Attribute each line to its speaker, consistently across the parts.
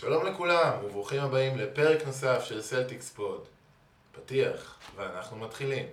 Speaker 1: שלום לכולם, וברוכים הבאים לפרק נוסף של סלטיקס פוד. פתיח, ואנחנו מתחילים.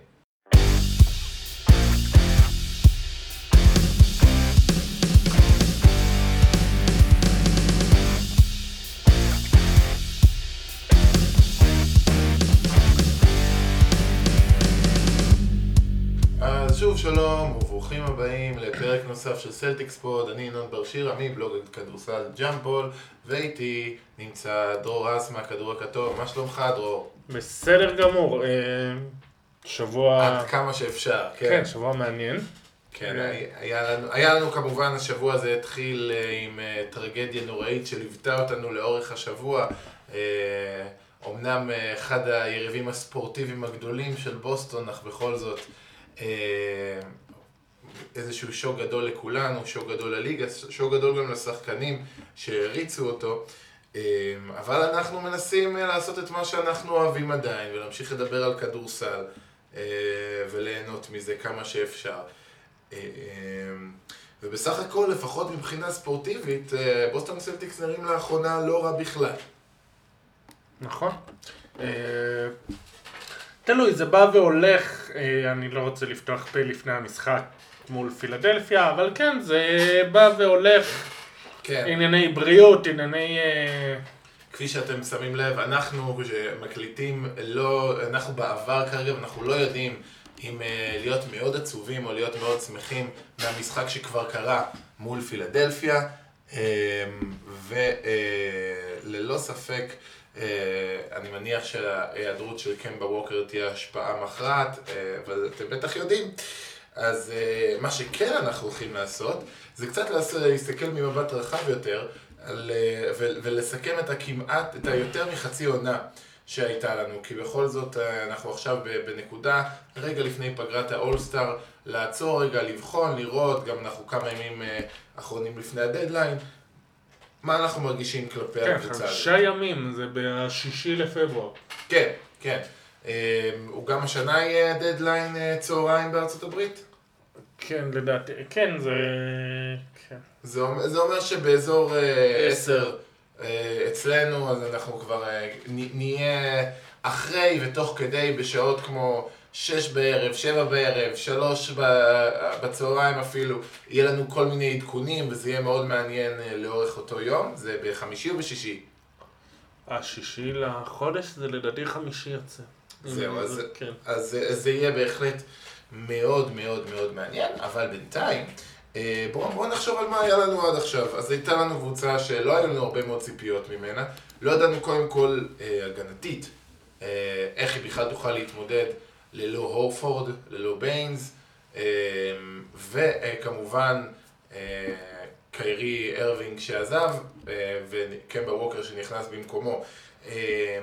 Speaker 1: שלום, וברוכים הבאים לפרק נוסף של סלטיקס פוד, אני ינון בר שירה מבלוג כדורסל ג'אמפול, ואיתי נמצא דרור רס מהכדור הכתוב, מה שלומך דרור?
Speaker 2: בסדר גמור, אה, שבוע...
Speaker 1: עד כמה שאפשר, כן.
Speaker 2: כן, שבוע מעניין.
Speaker 1: כן,
Speaker 2: אה.
Speaker 1: היה- לנו, היה לנו כמובן, השבוע הזה התחיל אה, עם טרגדיה נוראית שליוותה אותנו לאורך השבוע. אומנם אחד היריבים הספורטיביים הגדולים של בוסטון, אך בכל זאת איזשהו שוק גדול לכולנו, שוק גדול לליגה, שוק גדול גם לשחקנים שהריצו אותו. אה, אבל אנחנו מנסים אה, לעשות את מה שאנחנו אוהבים עדיין, ולהמשיך לדבר על כדורסל, אה, וליהנות מזה כמה שאפשר. אה, ובסך הכל, לפחות מבחינה ספורטיבית, אה, בוסטון סלטיקס נראים לאחרונה לא רע בכלל.
Speaker 2: נכון. תלוי, זה בא והולך, אה, אני לא רוצה לפתוח פה לפני המשחק מול פילדלפיה, אבל כן, זה בא והולך,
Speaker 1: כן.
Speaker 2: ענייני בריאות, ענייני... אה,
Speaker 1: כפי שאתם שמים לב, אנחנו שמקליטים, לא, אנחנו בעבר כרגע, ואנחנו לא יודעים אם אה, להיות מאוד עצובים או להיות מאוד שמחים מהמשחק שכבר קרה מול פילדלפיה, אה, וללא ספק, אה, אני מניח שההיעדרות של קמבה ווקר תהיה השפעה מכרעת, אה, אבל אתם בטח יודעים. אז אה, מה שכן אנחנו הולכים לעשות, זה קצת להסתכל ממבט רחב יותר, על, אה, ולסכם את הכמעט, את היותר מחצי עונה שהייתה לנו, כי בכל זאת אה, אנחנו עכשיו בנקודה, רגע לפני פגרת האולסטאר, לעצור רגע, לבחון, לראות, גם אנחנו כמה ימים אה, אחרונים לפני הדדליין, מה אנחנו מרגישים כלפי
Speaker 2: כן,
Speaker 1: הקבוצה הזאת.
Speaker 2: חמישה ימים, זה בשישי לפברואר.
Speaker 1: כן, כן. אה, הוא גם השנה יהיה דדליין אה, צהריים בארצות הברית?
Speaker 2: כן, לדעתי, כן, זה... כן.
Speaker 1: זה אומר, זה אומר שבאזור אה,
Speaker 2: עשר.
Speaker 1: אה, אצלנו, אז אנחנו כבר נהיה אחרי ותוך כדי בשעות כמו שש בערב, שבע בערב, שלוש בצהריים אפילו, יהיה לנו כל מיני עדכונים וזה יהיה מאוד מעניין אה, לאורך אותו יום, זה בחמישי או בשישי?
Speaker 2: השישי לחודש זה לדעתי חמישי יוצא.
Speaker 1: זהו, אז,
Speaker 2: כן.
Speaker 1: אז, אז זה יהיה בהחלט מאוד מאוד מאוד מעניין, אבל בינתיים, אה, בואו בוא נחשוב על מה היה לנו עד עכשיו. אז הייתה לנו קבוצה שלא היו לנו הרבה מאוד ציפיות ממנה, לא ידענו קודם כל אה, הגנתית, אה, איך היא בכלל תוכל להתמודד ללא הורפורד, ללא ביינס, אה, וכמובן אה, קיירי ארווינג שעזב, אה, וקמבה ווקר שנכנס במקומו. אה,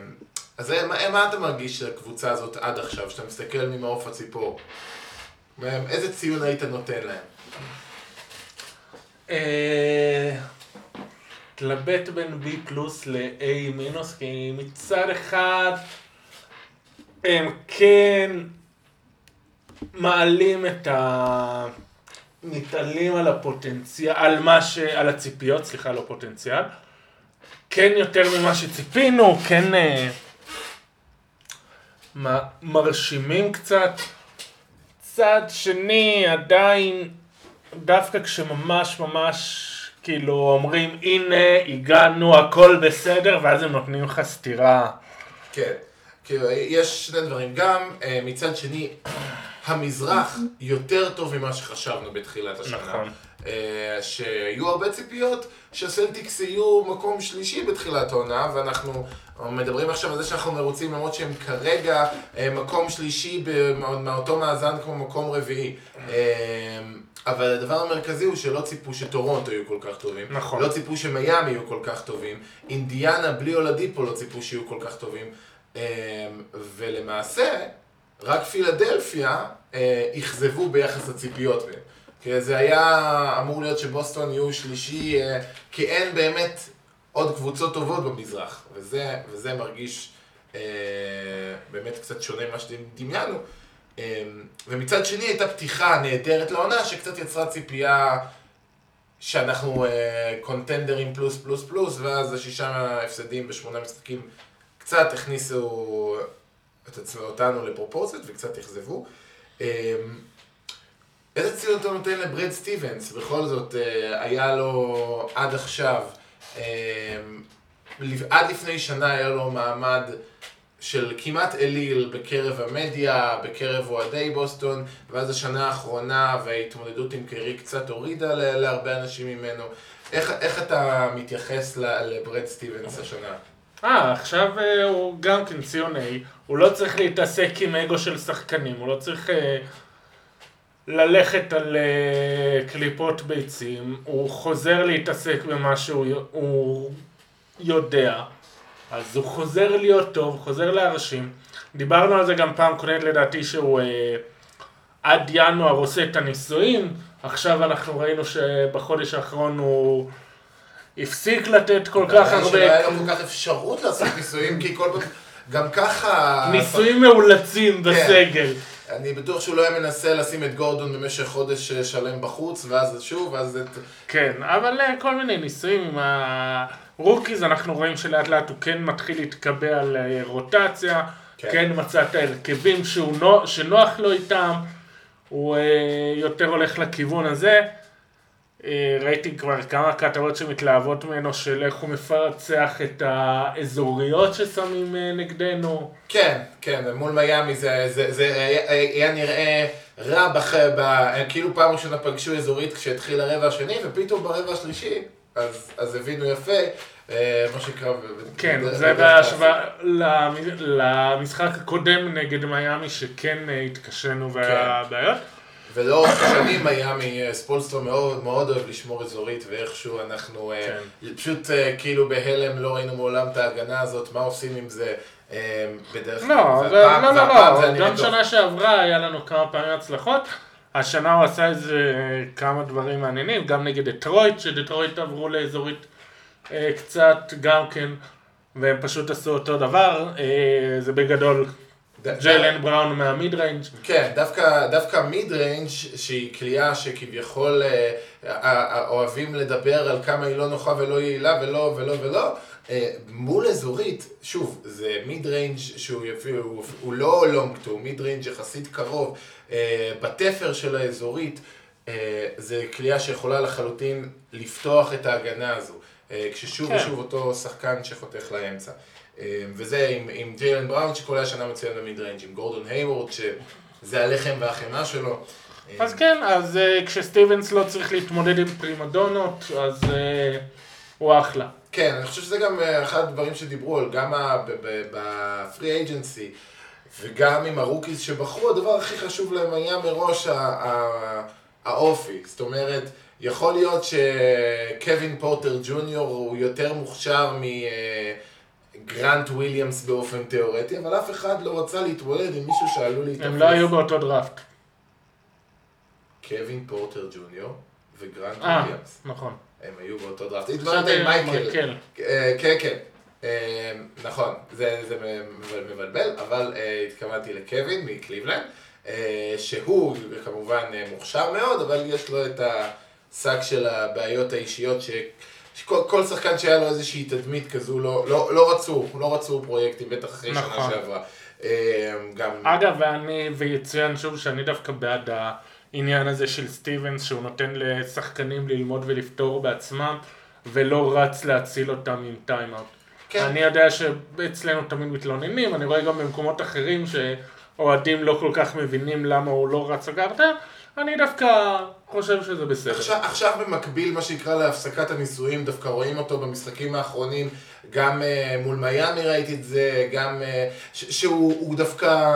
Speaker 1: אז מה, מה אתה מרגיש של הקבוצה הזאת עד עכשיו, שאתה מסתכל ממעוף הציפור? איזה ציון היית נותן להם?
Speaker 2: אה, תלבט בין B פלוס ל-A מינוס, כי מצד אחד הם כן מעלים את ה... מתעלים על הפוטנציאל, על מה ש... על הציפיות, סליחה, לא פוטנציאל. כן יותר ממה שציפינו, כן אה, מ- מרשימים קצת. צד שני, עדיין, דווקא כשממש ממש כאילו אומרים הנה הגענו הכל בסדר ואז הם נותנים לך סטירה.
Speaker 1: כן, כאילו, יש שני דברים. גם אה, מצד שני, המזרח יותר טוב ממה שחשבנו בתחילת השנה.
Speaker 2: נכון.
Speaker 1: אה, שהיו הרבה ציפיות שהסלטיקס יהיו מקום שלישי בתחילת העונה, ואנחנו מדברים עכשיו על זה שאנחנו מרוצים למרות שהם כרגע אה, מקום שלישי מאותו מאזן כמו מקום רביעי. אבל הדבר המרכזי הוא שלא ציפו שטורונטו יהיו כל כך טובים.
Speaker 2: נכון.
Speaker 1: לא ציפו שמיאמי יהיו כל כך טובים. אינדיאנה בלי אולדיפו לא ציפו שיהיו כל כך טובים. אה, ולמעשה, רק פילדלפיה אה, אכזבו ביחס לציפיות. כי זה היה אמור להיות שבוסטון יהיו שלישי, אה, כי אין באמת עוד קבוצות טובות במזרח. וזה, וזה מרגיש אה, באמת קצת שונה ממה שדמיינו. אה, ומצד שני הייתה פתיחה נהדרת לעונה, שקצת יצרה ציפייה שאנחנו קונטנדרים פלוס פלוס פלוס, ואז השישה הפסדים בשמונה משחקים קצת הכניסו את עצמם אותנו לפרופורציות וקצת אכזבו. אמ, איזה ציון אתה נותן לברד סטיבנס? בכל זאת, אה, היה לו עד עכשיו, אמ, עד לפני שנה היה לו מעמד של כמעט אליל בקרב המדיה, בקרב אוהדי בוסטון, ואז השנה האחרונה וההתמודדות עם קרי קצת הורידה להרבה אנשים ממנו. איך, איך אתה מתייחס לברד סטיבנס השנה?
Speaker 2: אה, עכשיו אה, הוא גם כן ציון A, הוא לא צריך להתעסק עם אגו של שחקנים, הוא לא צריך אה, ללכת על אה, קליפות ביצים, הוא חוזר להתעסק במה שהוא יודע, אז הוא חוזר להיות טוב, חוזר להרשים. דיברנו על זה גם פעם קודמת לדעתי שהוא אה, עד ינואר עושה את הניסויים, עכשיו אנחנו ראינו שבחודש האחרון הוא... הפסיק לתת כל כך הרבה... שלא
Speaker 1: היה לו כל כך אפשרות לעשות ניסויים, כי כל פעם... גם ככה...
Speaker 2: ניסויים מאולצים כן. בסגל.
Speaker 1: אני בטוח שהוא לא היה מנסה לשים את גורדון במשך חודש אה, שלם בחוץ, ואז שוב, ואז את...
Speaker 2: כן, אבל אה, כל מיני ניסויים עם ה rookies, אנחנו רואים שלאט לאט הוא כן מתחיל להתקבע על אה, רוטציה, כן, כן מצא את ההרכבים שנוח לו איתם, הוא יותר הולך לכיוון הזה. אה, ראיתי כבר כמה כתבות שמתלהבות ממנו של איך הוא מפרצח את האזוריות ששמים אה, נגדנו.
Speaker 1: כן, כן, מול מיאמי זה, זה, זה היה, היה נראה רע, בח, ב, כאילו פעם ראשונה פגשו אזורית כשהתחיל הרבע השני, ופתאום ברבע השלישי, אז, אז הבינו יפה. אה, מה שנקרא...
Speaker 2: כן, זה בהשוואה למשחק הקודם נגד מיאמי שכן התקשינו והבעיות. כן.
Speaker 1: ולאורך השנים מיאמי, אה, ספולסטרו מאוד מאוד אוהב לשמור אזורית, ואיכשהו אנחנו אה, כן. פשוט אה, כאילו בהלם לא ראינו מעולם את ההגנה הזאת, מה עושים עם זה
Speaker 2: בדרך כלל. לא, זה, פעם, לא, לא, לא, גם שנה שעברה היה לנו כמה פעמים הצלחות. השנה הוא עשה איזה כמה דברים מעניינים, גם נגד דטרויט, שדטרויט עברו לאזורית קצת גם כן, והם פשוט עשו אותו דבר, זה בגדול ג'יילן בראון מה mid range.
Speaker 1: כן, דווקא, דווקא mid-range שהיא קליעה שכביכול אה, אה, אה, אוהבים לדבר על כמה היא לא נוחה ולא יעילה ולא ולא ולא. אה, מול אזורית, שוב, זה mid-range שהוא הוא, הוא לא long two, mid-range יחסית קרוב. אה, בתפר של האזורית, אה, זה קליעה שיכולה לחלוטין לפתוח את ההגנה הזו. אה, כששוב כן. ושוב אותו שחקן שחותך לאמצע. אמ, וזה עם, עם ג'יילן בראון שכל השנה מצוין ב mid-range, עם גורדון הייוורד שזה הלחם והחמאה שלו.
Speaker 2: אז כן, אז אה, כשסטיבנס לא צריך להתמודד עם פרימדונות, אז אה, הוא אחלה.
Speaker 1: כן, אני חושב שזה גם אה, אחד הדברים שדיברו על, גם ב free agency, וגם עם ה rookies שבחרו, הדבר הכי חשוב להם היה מראש האופי. זאת אומרת, יכול להיות שקווין פורטר ג'וניור הוא יותר מוכשר מ... אה, גרנט וויליאמס באופן תיאורטי, אבל אף אחד לא רצה להתמודד עם מישהו שעלול להתאפס.
Speaker 2: הם לא היו באותו דראפט.
Speaker 1: קווין פורטר ג'וניור וגרנט
Speaker 2: אה, וויליאמס. נכון.
Speaker 1: הם היו באותו דראפט. התמודדת עם מייקל. אה, כן, כן. אה, נכון, זה מבלבל, אבל התכוונתי לקווין מקליבלנד, שהוא כמובן מוכשר מאוד, אבל יש לו את השק של הבעיות האישיות ש... כל שחקן שהיה לו איזושהי תדמית כזו, לא, לא, לא רצו, לא רצו פרויקטים, בטח אחרי נכון. שנה שעברה. אה,
Speaker 2: גם... אגב, ואני, ויצוין שוב שאני דווקא בעד העניין הזה של סטיבנס, שהוא נותן לשחקנים ללמוד ולפתור בעצמם, ולא רץ להציל אותם עם טיימאוט. כן. אני יודע שאצלנו תמיד מתלוננים, אני רואה גם במקומות אחרים שאוהדים לא כל כך מבינים למה הוא לא רץ הגרדה. אני דווקא חושב שזה בסדר.
Speaker 1: עכשיו, עכשיו במקביל, מה שנקרא להפסקת הניסויים, דווקא רואים אותו במשחקים האחרונים, גם uh, מול מיאמי ראיתי את זה, גם uh, ש- שהוא דווקא...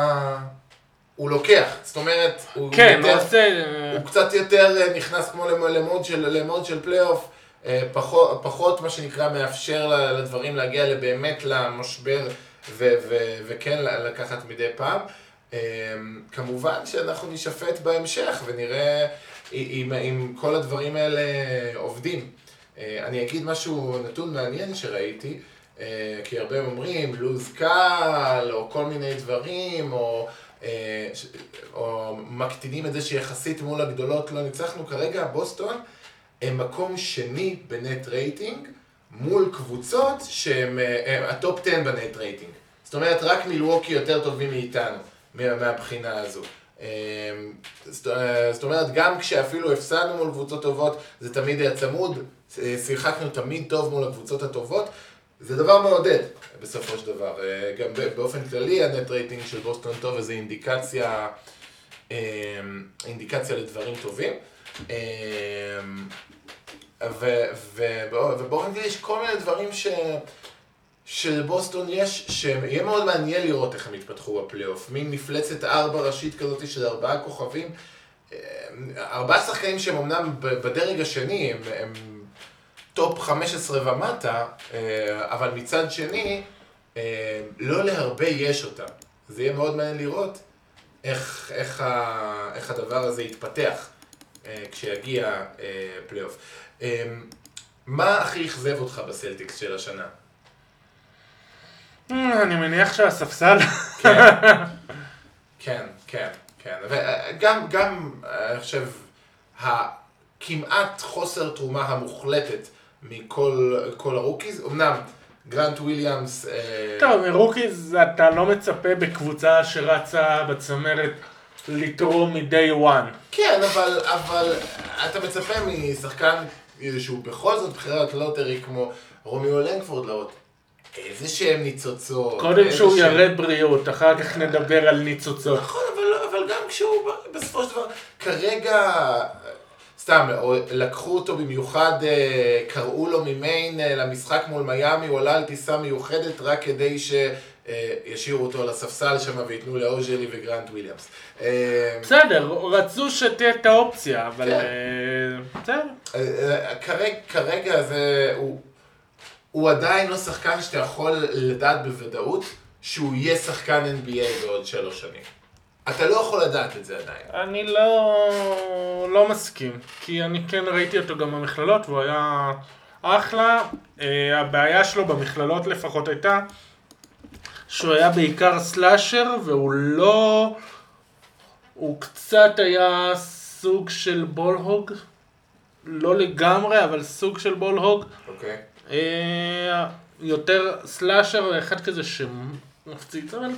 Speaker 1: הוא לוקח, זאת אומרת, הוא,
Speaker 2: כן,
Speaker 1: יותר,
Speaker 2: עושה...
Speaker 1: הוא קצת יותר נכנס כמו למוד של, למוד של פלייאוף, פחות, פחות מה שנקרא מאפשר לדברים להגיע באמת למשבר ו- ו- וכן לקחת מדי פעם. כמובן שאנחנו נשפט בהמשך ונראה אם, אם כל הדברים האלה עובדים. אה, אני אגיד משהו, נתון מעניין שראיתי, אה, כי הרבה אומרים לוז קל, או כל מיני דברים, או, אה, או מקטינים את זה שיחסית מול הגדולות לא ניצחנו. כרגע בוסטון הם מקום שני ב net rating מול קבוצות שהם הם ה top 10 ב net rating. זאת אומרת, רק מילווקי יותר טובים מאיתנו, מה- מהבחינה הזו. זאת אה, זאת אומרת, גם כשאפילו הפסדנו מול קבוצות טובות, זה תמיד היה צמוד, אה, שיחקנו תמיד טוב מול הקבוצות הטובות. זה דבר מעודד, בסופו של דבר. אה, גם באופן כללי, ה net rating של בוסטון טוב, וזו אינדיקציה, אה, אינדיקציה לדברים טובים. ו- ובאופן כללי יש כל מיני דברים ש... שלבוסטון יש, שיהיה מאוד מעניין לראות איך הם יתפתחו בפלייאוף. מין מפלצת ארבע ראשית כזאת של ארבעה כוכבים. אה, ארבעה שחקנים שהם אמנם בדרג השני, הם, הם top 15 ומטה, אה, אבל מצד שני, אה, לא להרבה יש אותם. זה יהיה מאוד מעניין לראות איך, איך, ה, איך הדבר הזה יתפתח כשיגיע פלייאוף. מה הכי אכזב אותך בסלטיקס של השנה?
Speaker 2: אה, אני מניח שהספסל...
Speaker 1: כן, כן, כן, כן. וגם, גם, אני חושב, הכמעט חוסר תרומה המוחלטת מכל כל ה rookies, אמנם גרנט וויליאמס, אה,
Speaker 2: טוב, מ rookies אתה לא מצפה בקבוצה שרצה בצמרת לתרום מ-day one.
Speaker 1: כן, אבל, אבל אתה מצפה משחקן שהוא בכל זאת בחירת lottery כמו רומיו לנגפורד לאות. איזה שהם ניצוצות.
Speaker 2: קודם שהוא
Speaker 1: שהם-
Speaker 2: יראה בריאות, אחר כך נדבר על ניצוצות.
Speaker 1: נכון, אבל, אבל גם כשהוא בסופו של דבר, כרגע, סתם, לקחו אותו במיוחד, אה, קראו לו ממיין אה, למשחק מול מיאמי, הוא עלה על טיסה מיוחדת רק כדי שישאירו אותו על הספסל שם וייתנו לאוז'לי וגרנט וויליאמס. אה,
Speaker 2: בסדר, רצו שתהיה את האופציה, אבל...
Speaker 1: כן.
Speaker 2: אה, בסדר.
Speaker 1: אה, אה, כרגע זה, הוא, עדיין לא שחקן שאתה יכול לדעת בוודאות שהוא יהיה שחקן NBA בעוד שלוש שנים. אתה לא יכול לדעת את זה עדיין.
Speaker 2: אני לא, לא מסכים, כי אני כן ראיתי אותו גם במכללות והוא היה אחלה. אה, הבעיה שלו במכללות לפחות הייתה שהוא היה בעיקר סלאשר והוא לא... הוא קצת היה סוג של בולהוג, לא לגמרי, אבל סוג של בולהוג.
Speaker 1: אוקיי.
Speaker 2: אה, יותר slasher ואחד כזה שמפציץ, אבל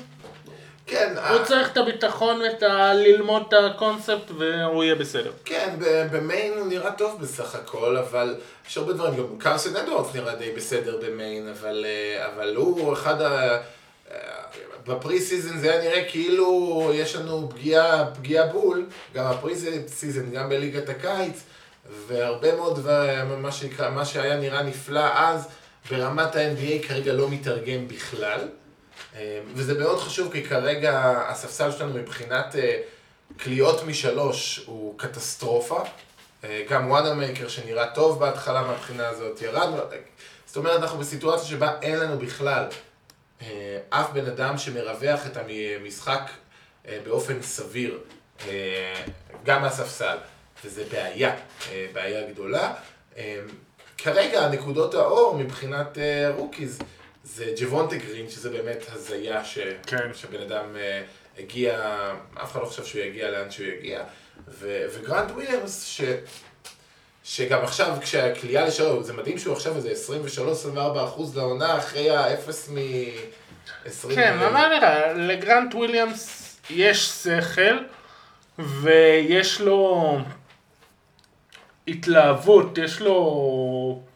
Speaker 1: כן,
Speaker 2: הוא צריך את הביטחון ואת ה... ללמוד את הקונספט והוא יהיה בסדר.
Speaker 1: כן, במיין הוא נראה טוב בסך הכל, אבל יש הרבה דברים, גם קרסן אדוארדס נראה די בסדר במיין, אבל, אה, אבל הוא אחד ה... אה, ב preseason זה היה נראה כאילו יש לנו פגיעה, פגיעה בול, גם ה preseason, גם בליגת הקיץ, והרבה מאוד מה שנקרא, מה שהיה נראה נפלא אז, ברמת ה-NBA כרגע לא מתרגם בכלל. אה, וזה מאוד חשוב כי כרגע הספסל שלנו מבחינת אה, קליעות משלוש הוא קטסטרופה. אה, גם וואנה מייקר שנראה טוב בהתחלה מהבחינה הזאת ירד. זאת אומרת אנחנו בסיטואציה שבה אין לנו בכלל אף בן אדם שמרווח את המשחק באופן סביר, גם מהספסל, וזה בעיה, אה, בעיה גדולה. אה, כרגע הנקודות האור מבחינת אה, rookies זה ג'וונטה גרין, שזה באמת הזיה ש...
Speaker 2: כן.
Speaker 1: שבן אדם אה, הגיע, אף אחד לא חושב שהוא יגיע לאן שהוא יגיע, ו... וגרנט וויליאמס, ש... שגם עכשיו כשהקליעה לשלום, זה מדהים שהוא עכשיו איזה 23-24 אחוז לעונה אחרי האפס מ-20...
Speaker 2: כן, אבל מה נראה? לגרנט וויליאמס יש שכל ויש לו התלהבות, יש לו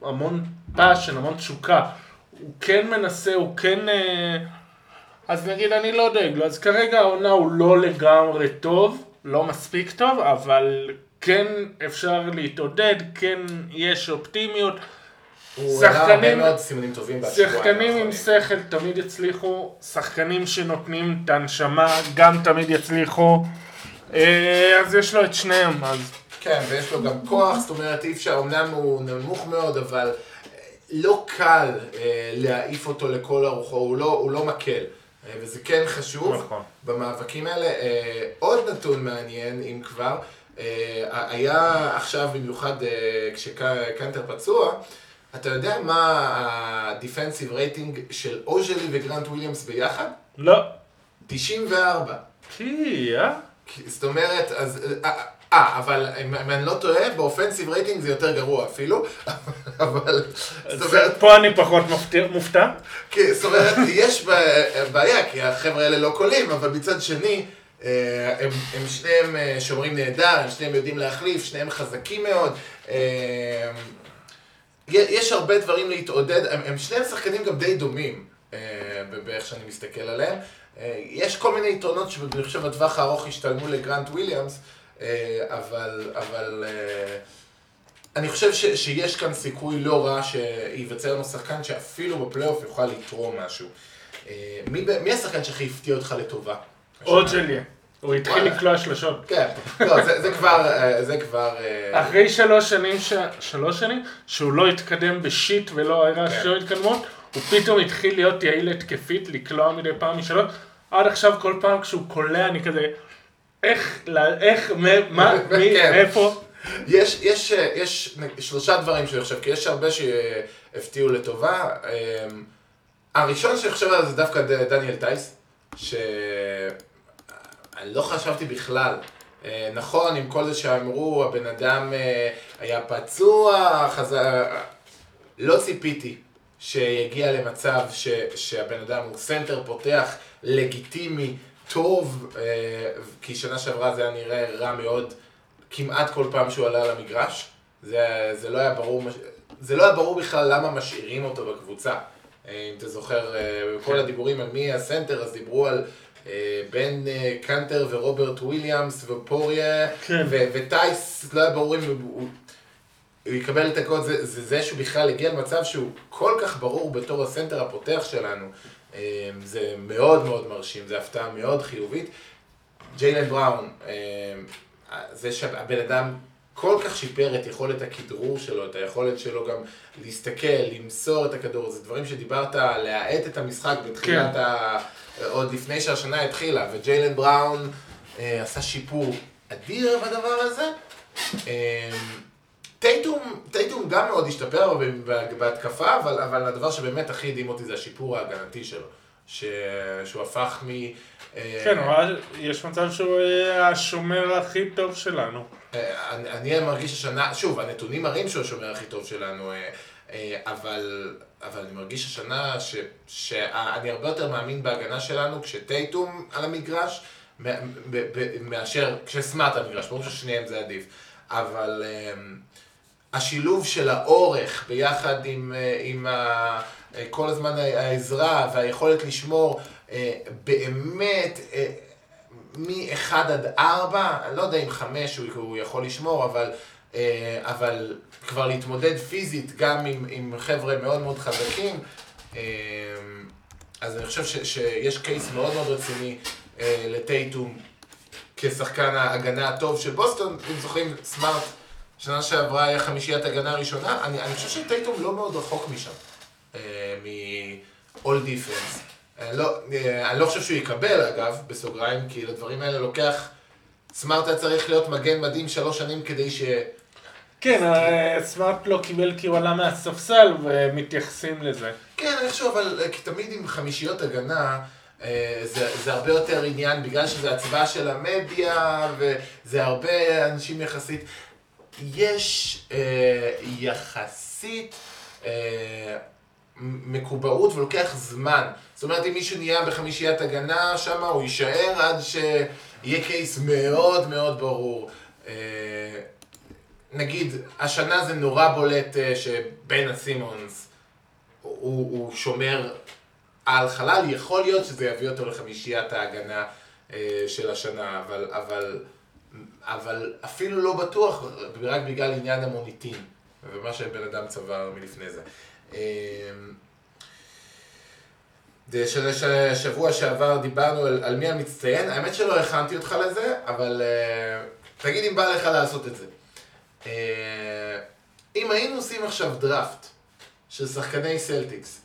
Speaker 2: המון passion, המון תשוקה. הוא כן מנסה, הוא כן... אה, אז נגיד אני לא דואג לו, אז כרגע העונה הוא לא לגמרי טוב, לא מספיק טוב, אבל כן אפשר להתעודד, כן יש אופטימיות. שחקנים- שחקנים עם. שכל תמיד יצליחו, שחקנים שנותנים את הנשמה גם תמיד יצליחו. אה, אז יש לו את שניהם, אז
Speaker 1: כן, ויש לו גם כוח, זאת אומרת, אי אפשר, אמנם הוא נמוך מאוד, אבל אה, לא קל אה, להעיף אותו לכל הרוחו, הוא לא, הוא לא מקל. אה, וזה כן חשוב
Speaker 2: נכון.
Speaker 1: במאבקים האלה. אה, עוד נתון מעניין, אם כבר, אה, היה עכשיו במיוחד אה, כשקנטר פצוע, אתה יודע מה ה defensive rating של אוג'ליי וגרנט וויליאמס ביחד?
Speaker 2: לא.
Speaker 1: 94.
Speaker 2: כי, אה?
Speaker 1: זאת אומרת, אז אה, אבל אם אני לא טועה, ב offensive rating זה יותר גרוע אפילו, אבל... זאת אומרת,
Speaker 2: פה אני פחות מופתע.
Speaker 1: כי, זאת אומרת, יש בעיה, כי החבר'ה האלה לא קולעים, אבל מצד שני, אה, הם, הם שניהם אה, שומרים נהדר, הם שניהם יודעים להחליף, שניהם חזקים מאוד. אה, יש הרבה דברים להתעודד, הם, הם שניהם שחקנים גם די דומים, באיך שאני מסתכל עליהם. יש כל מיני יתרונות שאני חושב בטווח הארוך ישתלמו לגרנט וויליאמס, אבל, אבל אה, אני חושב ש, שיש כאן סיכוי לא רע שייווצר לנו שחקן שאפילו בפלייאוף יוכל לתרום משהו. אה, מי, מי השחקן שהכי הפתיע אותך לטובה?
Speaker 2: עוד ג'ליה. הוא התחיל. לקלוע שלושות.
Speaker 1: כן, לא, זה, זה כבר, אה, זה כבר... אה,
Speaker 2: אחרי שלוש שנים, ש... שלוש שנים, שהוא לא התקדם בשיט ולא הראה
Speaker 1: כן.
Speaker 2: שום התקדמות, הוא פתאום התחיל להיות יעיל התקפית, לקלוע מדי פעם משלוש. עד עכשיו כל פעם כשהוא קולע אני כזה, איך, איך, מה, מי,
Speaker 1: כן.
Speaker 2: איפה?
Speaker 1: יש, יש, יש שלושה דברים שאני חושב, כי יש הרבה שהפתיעו לטובה. אה, הראשון שאני חושב עליו זה דווקא דניאל טייס, שאני לא חשבתי בכלל. אה, נכון, עם כל זה שאמרו, הבן אדם אה, היה פצוע, חזר... לא ציפיתי שיגיע למצב ש, שהבן אדם הוא סנטר פותח, לגיטימי, טוב, אה, כי שנה שעברה זה היה נראה רע מאוד כמעט כל פעם שהוא עלה למגרש. זה, זה לא היה ברור, זה לא היה ברור בכלל למה משאירים אותו בקבוצה. אה, אם אתה זוכר, אה, כל הדיבורים על מי הסנטר, אז דיברו על אנס קנטר ורוברט וויליאמס ופוריה,
Speaker 2: כן.
Speaker 1: וטייס, לא היה ברור אם הוא, הוא יקבל את הקוד, זה, זה זה שהוא בכלל הגיע למצב שהוא כל כך ברור בתור הסנטר הפותח שלנו. אה, זה מאוד מאוד מרשים, זו הפתעה מאוד חיובית. ג'יילן בראון, אה, זה שהבן אדם כל כך שיפר את יכולת הכדרור שלו, את היכולת שלו גם להסתכל, למסור את הכדור, זה דברים שדיברת, להאט את המשחק בתחילת
Speaker 2: כן.
Speaker 1: ה... עוד לפני שהשנה התחילה, וג'יילן בראון אה, עשה שיפור אדיר בדבר הזה. אה, טייטום, טייטום גם מאוד השתפר בהתקפה, אבל, אבל הדבר שבאמת הכי הדהים אותי זה השיפור ההגנתי שלו. ש... שהוא הפך מ... אה,
Speaker 2: כן, הוא היה- יש מצב שהוא אה, השומר הכי טוב שלנו.
Speaker 1: אה, אני, אני מרגיש השנה, שוב, הנתונים מראים שהוא השומר הכי טוב שלנו, אה, אה, אבל, אבל אני מרגיש השנה ש, שאני הרבה יותר מאמין בהגנה שלנו כשטייטום על המגרש, מאשר כשסמארט על המגרש, ברור ששניהם זה עדיף, אבל אה, השילוב של האורך ביחד עם, אה, עם ה, אה, כל הזמן העזרה והיכולת לשמור אה, באמת אה, מ-1 עד 4, אני לא יודע אם 5 הוא, הוא יכול לשמור, אבל, אבל כבר להתמודד פיזית גם עם, עם חבר'ה מאוד מאוד חזקים, אז אני חושב ש, שיש קייס מאוד מאוד רציני לטייטום כשחקן ההגנה הטוב של בוסטון, אם זוכרים, סמארט, שנה שעברה היה חמישיית הגנה ראשונה, אני, אני חושב שטייטום לא מאוד רחוק משם, אה, מ-all defense. אני לא, אה, אני לא חושב שהוא יקבל אגב, בסוגריים, כי לדברים האלה לוקח, סמארט היה צריך להיות מגן מדהים שלוש שנים כדי ש...
Speaker 2: כן, אה, סמארט לא קיבל כי הוא עלה מהספסל ומתייחסים לזה.
Speaker 1: כן, אני חושב, אבל אה, כי תמיד עם חמישיות הגנה, אה, זה, זה הרבה יותר עניין, בגלל שזה הצבעה של המדיה, וזה הרבה אנשים יחסית. יש אה, יחסית אה, מקובעות ולוקח זמן. זאת אומרת, אם מישהו נהיה בחמישיית הגנה שם, הוא יישאר עד שיהיה קייס מאוד מאוד ברור. אה, נגיד, השנה זה נורא בולט אה, שבן הסימונס הוא, הוא שומר על חלל, יכול להיות שזה יביא אותו לחמישיית ההגנה אה, של השנה, אבל, אבל, אבל אפילו לא בטוח, רק בגלל עניין המוניטין, ומה שבן אדם צבר מלפני זה. של- שבוע שעבר דיברנו על, על מי המצטיין, האמת שלא הכנתי אותך לזה, אבל אה, תגיד אם בא לך לעשות את זה. אה, אם היינו עושים עכשיו דראפט של שחקני סלטיקס,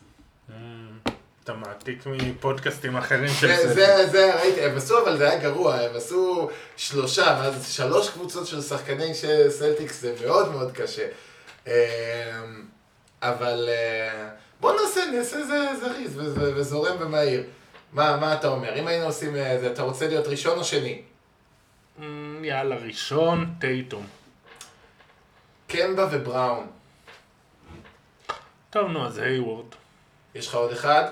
Speaker 2: אתה מעתיק מפודקאסטים אחרים של
Speaker 1: זה,
Speaker 2: זה.
Speaker 1: זה, זה, ראיתי, הם עשו, אבל זה היה גרוע, הם עשו שלושה, ואז שלוש קבוצות של שחקני של סלטיקס, זה מאוד מאוד קשה. אה, אבל אה, בוא נעשה, נעשה זה זריז וזורם ומהיר. מה, מה אתה אומר? אם היינו עושים אה, זה, אתה רוצה להיות ראשון או שני?
Speaker 2: אמ, יאללה, ראשון, טייטום.
Speaker 1: קמבה ובראון.
Speaker 2: טוב, נו, אז היוורד.
Speaker 1: יש לך עוד אחד?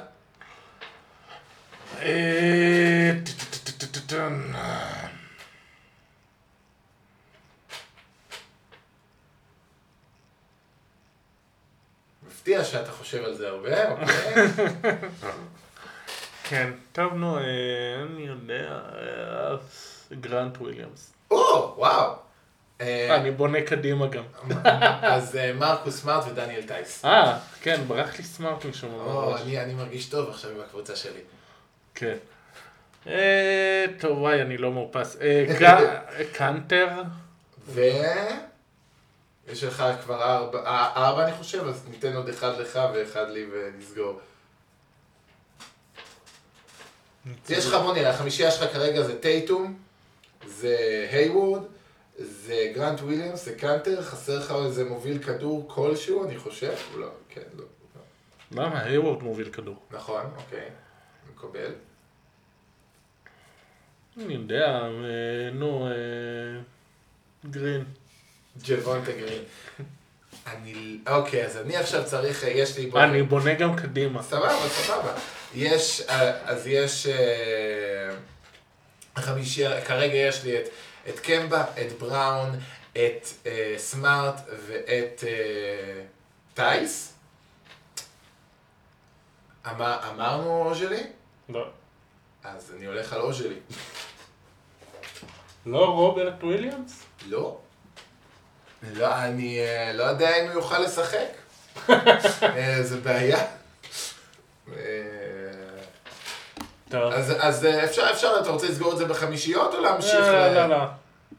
Speaker 2: אה.
Speaker 1: מפתיע שאתה חושב על זה הרבה, אוקיי?
Speaker 2: כן, טוב, נו, אה, אני יודע, אה, גרנט וויליאמס.
Speaker 1: או, וואו.
Speaker 2: אני בונה קדימה גם.
Speaker 1: אז מרקוס סמארט ודניאל טייס.
Speaker 2: אה, כן, ברח לי סמארט משום.
Speaker 1: אני אני מרגיש טוב עכשיו עם הקבוצה שלי.
Speaker 2: כן. אה, טוב, וואי, אני לא מאופס. אה, קאנטר?
Speaker 1: ו... יש לך כבר ארבע, אה, ארבע אני חושב, אז ניתן עוד אחד לך ואחד לי ונסגור. יש לך, בוא נראה, החמישייה שלך כרגע זה טייטום, זה היוורד, זה גרנט וויליאמס, זה קאנטר, חסר לך איזה מוביל כדור כלשהו, אני חושב? לא, כן, לא.
Speaker 2: למה? היוורד מוביל כדור.
Speaker 1: נכון, אוקיי, מקבל.
Speaker 2: אני יודע, אה, נו, אה, גרין.
Speaker 1: ג'וונטה גרין. אני, אוקיי, אז אני עכשיו צריך, יש לי...
Speaker 2: אני בונה גם קדימה.
Speaker 1: סבבה, סבבה. יש, אה, אז יש אה, חמישי, כרגע יש לי את, את קמבה, את בראון, את אה, סמארט ואת אה, טייס. אמר, אמרנו אוז'לי?
Speaker 2: לא.
Speaker 1: אז אני הולך על אוז'לי.
Speaker 2: לא רוברט וויליאמס?
Speaker 1: לא. לא, אני אה, לא יודע אם הוא יוכל לשחק. אה, זה בעיה. אה,
Speaker 2: טוב.
Speaker 1: אז, אז אפשר, אפשר, אתה רוצה לסגור את זה בחמישיות או להמשיך?
Speaker 2: לא, לא, לא.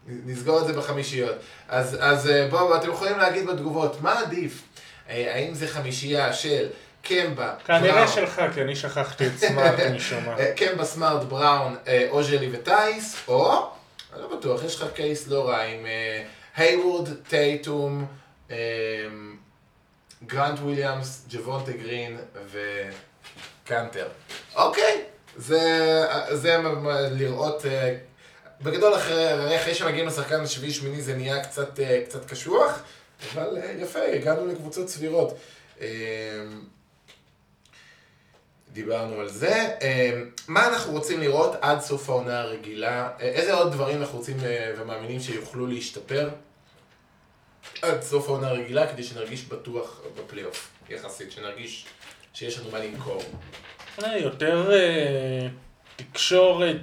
Speaker 1: נסגור את זה בחמישיות. אז, אז בואו, אתם יכולים להגיד בתגובות, מה עדיף? האם זה חמישייה של קמבה,
Speaker 2: כנראה שלך, כי אני שכחתי את סמארט משום מה.
Speaker 1: אה, קמבה, סמארט, בראון, אה, אוז'לי וטייס, או, אני לא בטוח, יש לך קייס לא רע עם אה, הייוורד, טייטום, אה, גרנט וויליאמס, ג'וונטה גרין וקאנטר. אוקיי, זה, לראות, אה, בגדול אחרי, אחרי שמגיעים לשחקן השביעי-שמיני זה נהיה קצת, אה, קצת קשוח, אבל אה, יפה, הגענו לקבוצות סבירות. דיברנו על זה. אה, מה אנחנו רוצים לראות עד סוף העונה הרגילה? אה, איזה עוד דברים אנחנו רוצים אה, ומאמינים שיוכלו להשתפר עד סוף העונה הרגילה כדי שנרגיש בטוח בפלייאוף, יחסית, שנרגיש שיש לנו מה למכור.
Speaker 2: אה, יותר תקשורת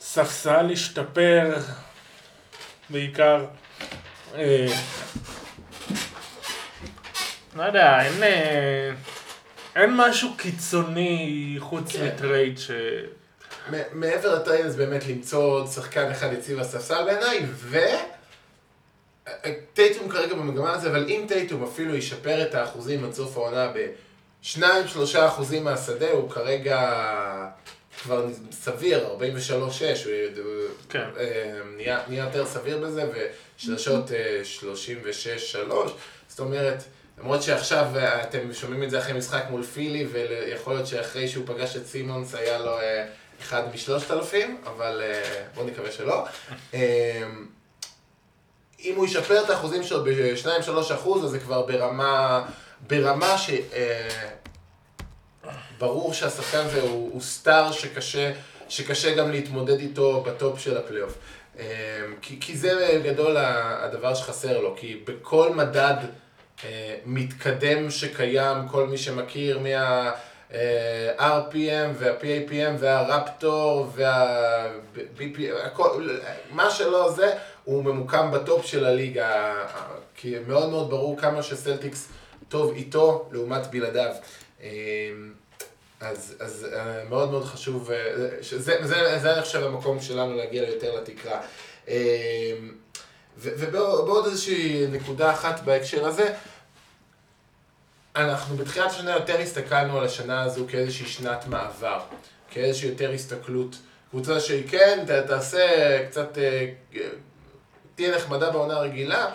Speaker 2: שהספסל ישתפר בעיקר. לא יודע, אין, אין משהו קיצוני חוץ
Speaker 1: כן.
Speaker 2: מטרייד ש...
Speaker 1: מעבר לטרייד אז באמת למצוא עוד שחקן אחד יציב בספסל בעיניי, ו... טייטום כרגע במגמה הזה, אבל אם טייטום אפילו ישפר את האחוזים עד סוף העונה ב-2-3 אחוזים מהשדה, הוא כרגע כבר סביר, 43-6, הוא
Speaker 2: כן.
Speaker 1: אה, נהיה, נהיה יותר סביר בזה, ושלשות אה, 36-3, זאת אומרת, למרות שעכשיו אה, אתם שומעים את זה אחרי משחק מול פילי, ויכול להיות שאחרי שהוא פגש את סימונס היה לו אה, אחד משלושת אלפים, אבל אה, בואו נקווה שלא. אה, אם הוא ישפר את האחוזים שלו ב-2-3 אחוז, אז זה כבר ברמה, ברמה ש... ברור שהשחקן הזה הוא, הוא star שקשה, שקשה גם להתמודד איתו ב top של הפלייאוף. אה, כי, כי זה בגדול ה- הדבר שחסר לו, כי בכל מדד מתקדם שקיים, כל מי שמכיר מה... אה, וה-PAPM והרפטור וה-BP, הכל, מה שלא זה, הוא ממוקם בטופ של הליגה, כי מאוד מאוד ברור כמה שסלטיקס טוב איתו לעומת בלעדיו. אה, אז, אז אה, מאוד מאוד חשוב, אה, שזה, זה, זה אני חושב המקום שלנו להגיע יותר לתקרה. אה, ובעוד איזושהי נקודה אחת בהקשר הזה, אנחנו בתחילת השנה יותר הסתכלנו על השנה הזו כאיזושהי שנת מעבר, כאיזושהי יותר הסתכלות. קבוצה שהיא כן, ת- תעשה קצת, אה, תהיה נחמדה בעונה הרגילה,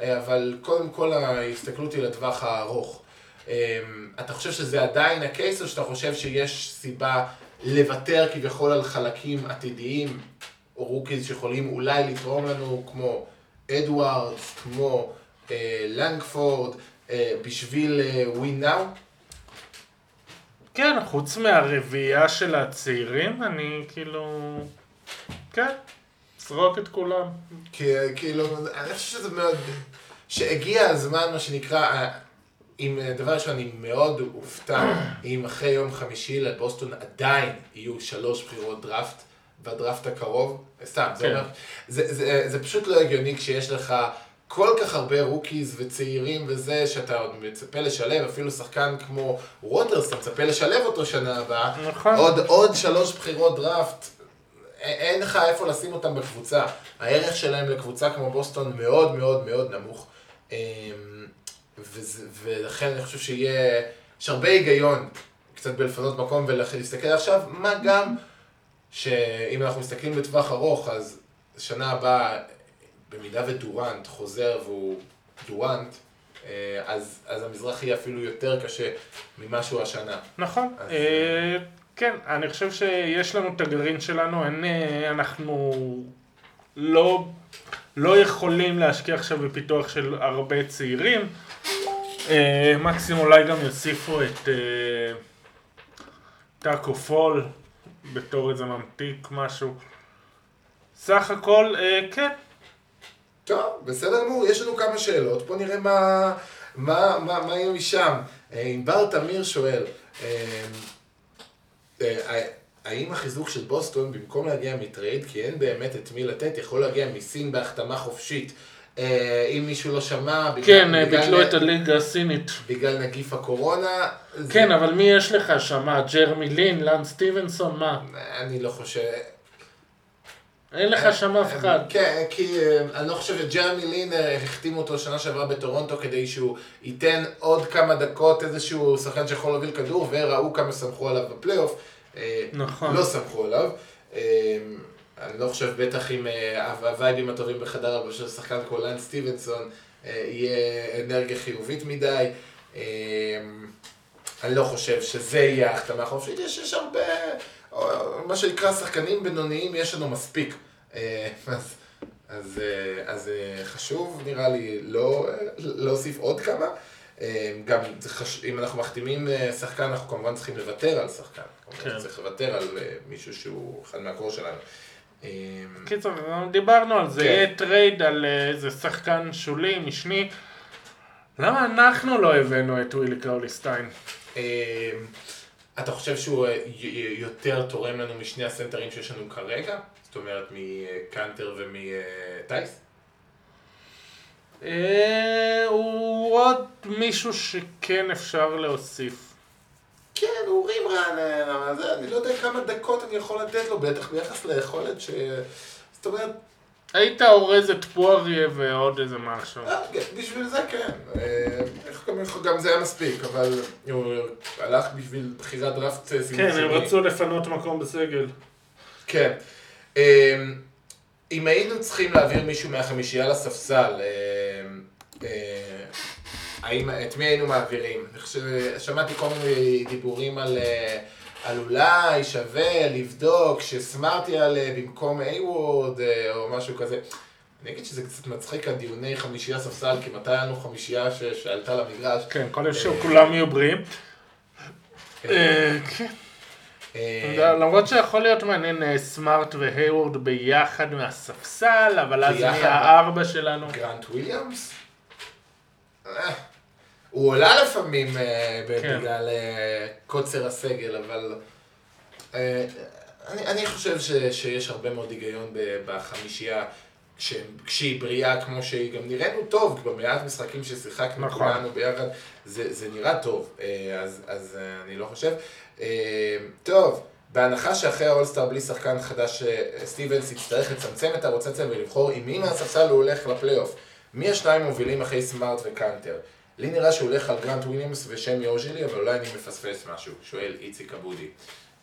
Speaker 1: אה, אבל קודם כל ההסתכלות היא לטווח הארוך. אה, אתה חושב שזה עדיין ה case, או שאתה חושב שיש סיבה לוותר כביכול על חלקים עתידיים, rookies שיכולים אולי לתרום לנו, כמו אדוארדס, כמו אה, לנגפורד, אה, בשביל ווין נאו?
Speaker 2: כן, חוץ מהרביעייה של הצעירים, אני כאילו... כן, זרוק את כולם.
Speaker 1: כי כאילו, אני חושב שזה מאוד... שהגיע הזמן, מה שנקרא, אם דבר ראשון, אני מאוד אופתע אם אחרי יום חמישי לבוסטון עדיין יהיו שלוש בחירות דראפט בדראפט הקרוב, סתם, זה
Speaker 2: כן.
Speaker 1: אומר, זה, זה, זה פשוט לא הגיוני כשיש לך כל כך הרבה rookies וצעירים וזה, שאתה עוד מצפה לשלב, אפילו שחקן כמו ווטרס, אתה מצפה לשלב אותו שנה הבאה,
Speaker 2: נכון.
Speaker 1: עוד, עוד שלוש בחירות דראפט, אין לך איפה לשים אותם בקבוצה. הערך שלהם לקבוצה כמו בוסטון מאוד מאוד מאוד נמוך. אמ, וזה, ולכן אני חושב שיהיה, יש הרבה היגיון קצת בלפנות מקום ולהסתכל עכשיו, מה גם שאם אנחנו מסתכלים בטווח ארוך, אז שנה הבאה, במידה ודורנט חוזר והוא דורנט, אה, אז, אז המזרח יהיה אפילו יותר קשה ממה שהוא השנה.
Speaker 2: נכון.
Speaker 1: אז-
Speaker 2: אה, כן, אני חושב שיש לנו את הגרעין שלנו, אין, אה, אנחנו לא, לא יכולים להשקיע עכשיו בפיתוח של הרבה צעירים. אה, מקסימום אולי גם יוסיפו את אה, טאקו פאל בתור איזה ממתיק משהו. סך הכל, אה, כן,
Speaker 1: טוב, בסדר גמור, יש לנו כמה שאלות, בוא נראה מה, מה, מה, מה יהיה משם. אה, ענבר תמיר שואל, אה, אה, האם החיזוק של בוסטון, במקום להגיע מטרייד, כי אין באמת את מי לתת, יכול להגיע מסין בהחתמה חופשית? אה, אם מישהו לא שמע, בגלל,
Speaker 2: כן, אה, ביטלו את הליגה הסינית.
Speaker 1: בגלל נגיף הקורונה, זה-
Speaker 2: כן, אבל מי יש לך שם? ג'רמי לין, לן סטיבנסון, מה?
Speaker 1: אני לא חושב...
Speaker 2: אין לך שם אף אחד.
Speaker 1: כן, כי אה, אני לא חושב שג'רמי לין אה, החתימו אותו שנה שעברה בטורונטו כדי שהוא ייתן עוד כמה דקות איזשהו שחקן שיכול להוביל כדור, וראו כמה סמכו עליו בפלייאוף. אה,
Speaker 2: נכון.
Speaker 1: לא סמכו עליו. אה, אני לא חושב, בטח עם אה, הווייבים הטובים בחדר הלבשה של שחקן כמו לן סטיבנסון, אה, יהיה אנרגיה חיובית מדי. אה, אני לא חושב שזה יהיה ההחתמה החופשית, יש, יש הרבה, או, מה שנקרא שחקנים בינוניים, יש לנו מספיק. אה, אז, אז, אה, אז אה, חשוב, נראה לי, לא אה, להוסיף עוד כמה. אה, גם חש... אם אנחנו מחתימים אה, שחקן, אנחנו כמובן צריכים לוותר על שחקן.
Speaker 2: כן.
Speaker 1: צריך לוותר על אה, מישהו שהוא אחד מה core שלנו. אה,
Speaker 2: קיצר, דיברנו על זה,
Speaker 1: כן.
Speaker 2: יהיה טרייד על אה, איזה שחקן שולי, משני. למה אנחנו לא הבאנו את ווילי קולי-סטיין?
Speaker 1: אה, אתה חושב שהוא אה, יותר תורם לנו משני הסנטרים שיש לנו כרגע? זאת אומרת, מקאנטר ומטייס?
Speaker 2: אה, הוא עוד מישהו שכן אפשר להוסיף.
Speaker 1: אבל זה, אני לא יודע כמה דקות אני יכול לתת לו, בטח ביחס ליכולת ש... זאת אומרת,
Speaker 2: היית אורז את פואריה ועוד איזה משהו.
Speaker 1: אה, כן, בשביל זה כן. אה, גם- זה היה מספיק, אבל הוא הלך בשביל בחירת דראפט
Speaker 2: כן, הם. רצו לפנות מקום בסגל.
Speaker 1: כן. אה, אם היינו צריכים להעביר מישהו מהחמישייה לספסל, האם, את מי היינו מעבירים? שמעתי כל מיני דיבורים על, אה, על אולי שווה לבדוק שסמארט יעלה במקום איי-וורד אה, או משהו כזה. אני אגיד שזה קצת מצחיק הדיוני חמישייה ספסל, כי מתי היה לנו חמישייה ש- שעלתה למגרש?
Speaker 2: כן, כל שכולם יהיו בריאים. אה, כן.
Speaker 1: אה,
Speaker 2: למרות שיכול להיות מעניין אה, סמארט והיוורד ביחד מהספסל, אבל אז? נהיה הארבע שלנו.
Speaker 1: גרנט וויליאמס? הוא עולה לפעמים אה,
Speaker 2: כן.
Speaker 1: בגלל אה, קוצר הסגל, אבל אה, אני, אני חושב ש, שיש הרבה מאוד היגיון בחמישייה. כש- כשהיא בריאה כמו שהיא, גם נראינו טוב, במעט משחקים ששיחקנו
Speaker 2: נכון.
Speaker 1: כולנו ביחד, זה, זה נראה טוב, אז, אז אני לא חושב. טוב, בהנחה שאחרי האולסטאר בלי שחקן חדש, סטיבנס יצטרך לצמצם את הרוטציה ולבחור עם מי מהספסל הוא הולך לפלייאוף. מי השניים מובילים אחרי סמארט וקאנטר? לי נראה שהוא הולך על גרנט וויליאמס ושמי אוג'לייה, אבל אולי אני מפספס משהו, שואל איציק אבודי.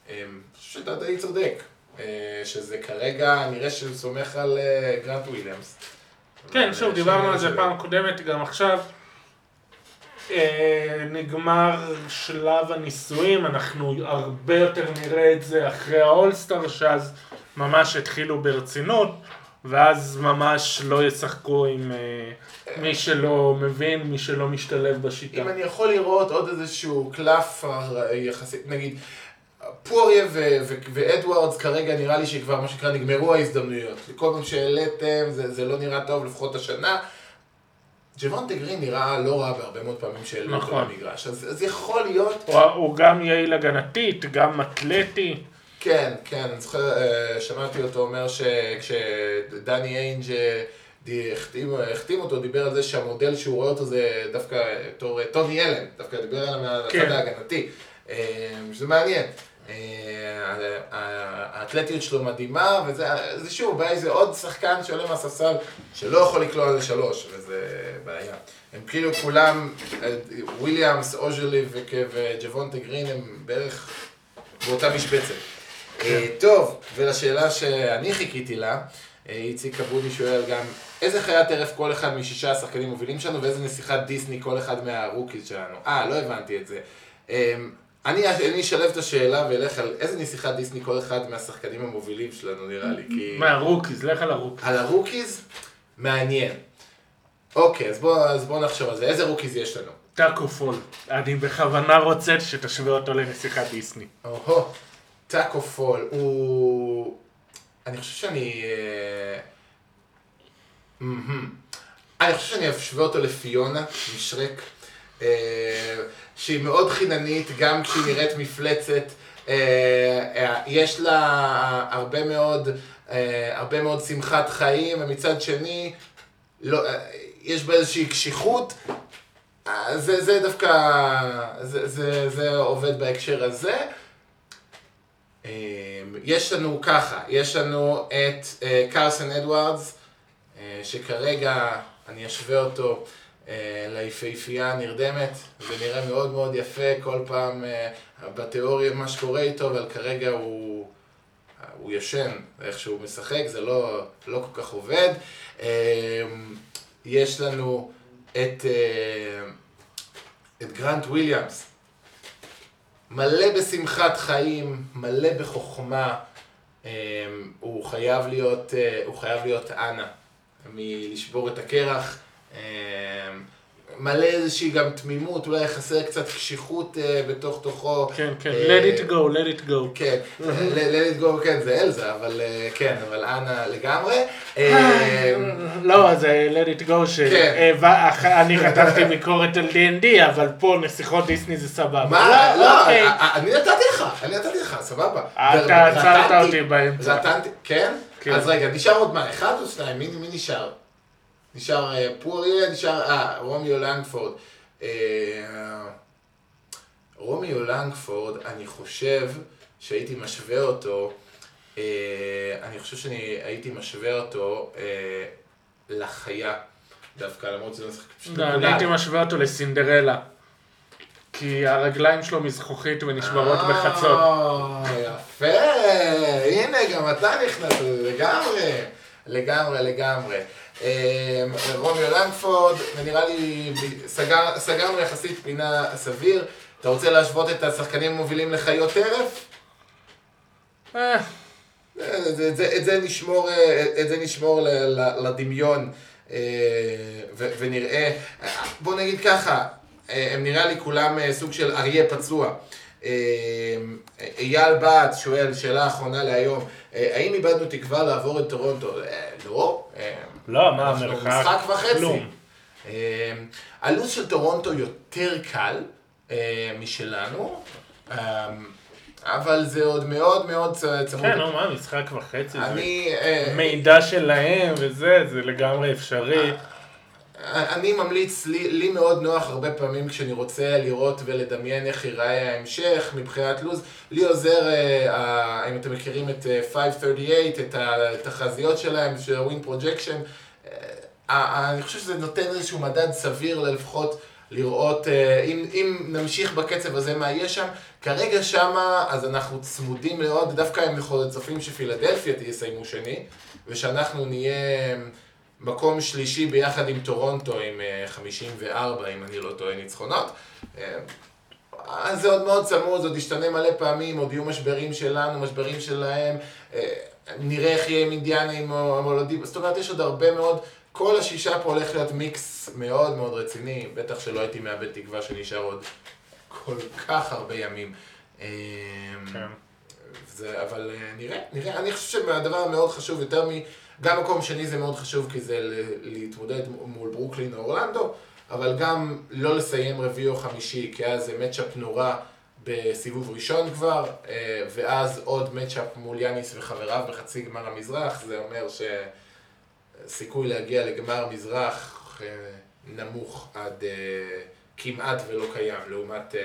Speaker 1: אני חושב שאתה די צודק, אה, שזה כרגע נראה שהוא סומך על אה, גרנט וויליאמס.
Speaker 2: כן, שוב, דיברנו על זה. פעם קודמת, גם עכשיו. אה, נגמר שלב הניסויים, אנחנו הרבה יותר נראה את זה אחרי האולסטאר, שאז ממש התחילו ברצינות, ואז ממש לא ישחקו עם אה, מי שלא מבין, מי שלא משתלב בשיטה.
Speaker 1: אם אני יכול לראות עוד איזשהו קלף אה, יחסית, נגיד, פוריה ו- ו- ואדוארדס כרגע נראה לי שכבר מה שנקרא נגמרו ההזדמנויות. כל פעם שהעליתם זה, זה לא נראה טוב לפחות השנה. ג'וונטה גרין נראה לא רע בהרבה מאוד פעמים שהעלו אותו
Speaker 2: נכון.
Speaker 1: במגרש, אז, אז יכול להיות,
Speaker 2: הוא, הוא גם יעיל הגנתית, גם אתלטי.
Speaker 1: כן, כן, אני זוכר, אה, שמעתי אותו אומר שכשדני איינג' אה, החתים, החתים אותו, דיבר על זה שהמודל שהוא רואה אותו זה דווקא בתור אה, טוני אלן, דווקא דיבר עליו מהצד
Speaker 2: כן.
Speaker 1: ההגנתי, שזה מעניין. האתלטיות שלו מדהימה, וזה זה שוב, בעיה זה עוד שחקן שעולה מהספסל שלא יכול לקלוע לשלוש, וזה בעיה. הם כאילו כולם, וויליאמס, אוז'לי וכ- וג'וונטה גרין הם בערך באותה משבצת. אה, טוב, ולשאלה שאני חיכיתי לה, אה, איציק אבודי שואל גם, איזה חיית טרף כל אחד משישה השחקנים מובילים שלנו ואיזה נסיכת דיסני כל אחד מה rookies שלנו? אה, לא הבנתי את זה. אה, אני אני אשלב את השאלה ואלך על איזה נסיכת דיסני כל אחד מהשחקנים המובילים שלנו נראה לי, כי...
Speaker 2: מה rookies, לך על ה rookies.
Speaker 1: על ה rookies? מעניין. אוקיי, אז בוא, אז בוא נחשוב על זה. איזה rookies יש לנו?
Speaker 2: טאקו פאל. אני בכוונה רוצה שתשווה אותו לנסיכת דיסני.
Speaker 1: או-הו, טאקו פול, הוא... אני חושב שאני... אה. אני חושב שאני אשווה אותו לפיונה משרק, אה, שהיא מאוד חיננית, גם כשהיא נראית מפלצת. אה, יש לה הרבה מאוד, הרבה מאוד שמחת חיים, ומצד שני, לא, יש בה איזושהי קשיחות. זה, זה דווקא, זה, זה, זה עובד בהקשר הזה. אה, יש לנו ככה, יש לנו את אה, קרסן אדוארדס, אה, שכרגע אני אשווה אותו אה, ליפהפייה הנרדמת, זה נראה מאוד מאוד יפה כל פעם אה, בתיאוריה מה שקורה איתו, אבל כרגע הוא, הוא ישן, איך שהוא משחק, זה לא, לא כל כך עובד. אה, יש לנו את, אה, את גרנט וויליאמס, מלא בשמחת חיים, מלא בחוכמה. אה, הוא חייב להיות, אה, הוא חייב להיות אנה מלשבור את הקרח. אה, מלא איזושהי גם תמימות, אולי חסר קצת קשיחות אה, בתוך תוכו.
Speaker 2: כן, כן,
Speaker 1: אה,
Speaker 2: let it go, let it go.
Speaker 1: כן, let it go, כן, זה אלזה, אבל אה, כן, אבל אנה לגמרי. אה,
Speaker 2: לא, זה let it go,
Speaker 1: כן.
Speaker 2: שאני כתבתי ביקורת על D&D, אבל פה נסיכות דיסני זה סבבה.
Speaker 1: מה? לא,
Speaker 2: אוקיי.
Speaker 1: אה, אה, אני נתתי לך, אני נתתי לך, סבבה.
Speaker 2: אתה עצרת אותי באמצע.
Speaker 1: כן?
Speaker 2: כן.
Speaker 1: אז רגע, נשאר עוד מה, אחד או שניים? מי מי נשאר? נשאר אה, פוריה, נשאר, אה, רומיו לנגפורד. אה, רומיו לנגפורד, אני חושב שהייתי משווה אותו, אה, אני חושב שאני הייתי משווה אותו אה, לחיה, דווקא, למרות שזה משחק פשוט
Speaker 2: לא, אני. הייתי משווה אותו לסינדרלה. כי הרגליים שלו מזכוכית ונשברות בחצות.
Speaker 1: אה, יפה, הנה גם אתה נכנס לזה, לגמרי, לגמרי, לגמרי. אה, רומיו לנגפורד, ונראה לי סגר, סגרנו יחסית פינה סביר. אתה רוצה להשוות את השחקנים המובילים לחיות טרף?
Speaker 2: אה,
Speaker 1: אה, זה- את זה נשמור, אה, את זה נשמור ל- ל- לדמיון אה, ונראה. אה, בוא נגיד ככה, הם נראה לי כולם סוג של אריה פצוע. אייל בת שואל, שאלה אחרונה להיום, האם איבדנו תקווה לעבור את טורונטו? לא. אה,
Speaker 2: לא, מה המרחק?
Speaker 1: משחק וחצי.
Speaker 2: כלום.
Speaker 1: אה, הלו"ז של טורונטו יותר קל אה, משלנו, אה, אבל זה עוד מאוד מאוד צמוד.
Speaker 2: כן, נו, מה, משחק וחצי? זה
Speaker 1: אני, אה,
Speaker 2: מידע שלהם וזה, זה לגמרי אפשרי.
Speaker 1: אני ממליץ, לי, לי מאוד נוח הרבה פעמים כשאני רוצה לראות ולדמיין איך ייראה ההמשך מבחינת לו"ז. לי עוזר, אה, אה, אם אתם מכירים את אה, 538, את התחזיות שלהם, של ה-Win Projection, אה, אני חושב שזה נותן איזשהו מדד סביר לפחות לראות אה, אם, אם נמשיך בקצב הזה מה יהיה שם. כרגע שמה, אז אנחנו צמודים מאוד, דווקא הם יכול- צופים שפילדלפיה תסיימו שני, ושאנחנו נהיה מקום שלישי ביחד עם טורונטו עם אה, 54, אם אני לא טועה, ניצחונות. אה, אה, זה עוד מאוד צמוד, זה עוד ישתנה מלא פעמים, עוד יהיו משברים שלנו, משברים שלהם, אה, נראה איך יהיה עם אינדיאנים או המולדים, זאת אומרת, יש עוד הרבה מאוד, כל השישה פה הולך להיות מיקס מאוד מאוד רציני, בטח שלא הייתי מאבד תקווה שנשאר עוד כל כך הרבה ימים. אה,
Speaker 2: כן.
Speaker 1: זה, אבל אה, נראה, נראה, אני חושב שהדבר המאוד חשוב יותר מ... גם מקום שני זה מאוד חשוב כי זה להתמודד מול ברוקלין או אורלנדו, אבל גם לא לסיים רביעי או חמישי, כי אז זה מצ'אפ נורא בסיבוב ראשון כבר, אה, ואז עוד מצ'אפ מול יאניס וחבריו בחצי גמר המזרח, זה אומר שסיכוי להגיע לגמר מזרח אה, נמוך עד אה, כמעט ולא קיים, לעומת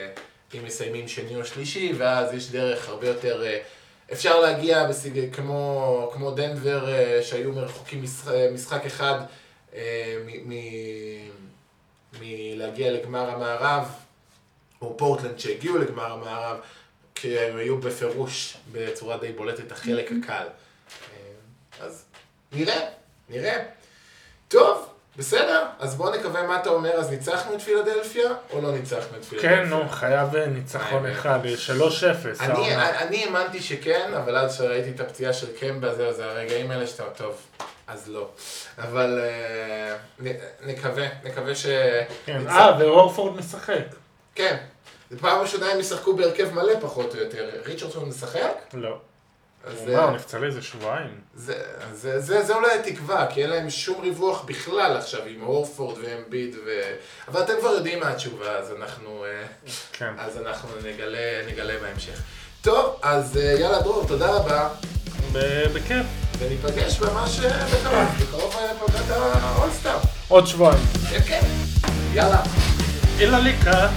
Speaker 1: אם מסיימים שני או שלישי, ואז יש דרך הרבה יותר... אה, אפשר להגיע בסיג... כמו, כמו דנבר, אה, שהיו מרחוקים משחק, משחק אחד אה, מ- מ- מלהגיע לגמר המערב, או פורטלנד שהגיעו לגמר המערב, כי הם היו בפירוש בצורה די בולטת החלק הקל. אה, אז נראה, נראה. טוב, בסדר, אז בוא נקווה מה אתה אומר, אז ניצחנו את פילדלפיה, או לא ניצחנו את פילדלפיה?
Speaker 2: כן, נו, חייב אה, ניצחון. אחד, 3-0.
Speaker 1: אני,
Speaker 2: העונה.
Speaker 1: אני האמנתי שכן, אבל אז שראיתי את הפציעה של קמבה, זהו, זה הרגעים האלה שאתה, טוב, אז לא. אבל אה, נקווה, נקווה ש...
Speaker 2: כן, אה, ואורפורד משחק.
Speaker 1: כן. זו פעם ראשונה הם ישחקו בהרכב מלא פחות או יותר. ריצ'רדסון משחק?
Speaker 2: לא.
Speaker 1: אז
Speaker 2: הוא מה, הוא נפצע לאיזה שבועיים.
Speaker 1: זה, זה, זה, זה אולי התקווה, כי אין להם שום ריווח בכלל עכשיו עם הורפורד ואמביד ו... אבל אתם כבר יודעים מה התשובה, אז אנחנו... אה,
Speaker 2: כן.
Speaker 1: אז אנחנו נגלה, נגלה בהמשך. טוב, אז אה, יאללה דרור, תודה רבה,
Speaker 2: בכיף.
Speaker 1: וניפגש ממש אה, בקרוב, בקרוב פגרת האולסטאר.
Speaker 2: עוד שבועיים.
Speaker 1: כן, כן. יאללה.
Speaker 2: אילה ליקה.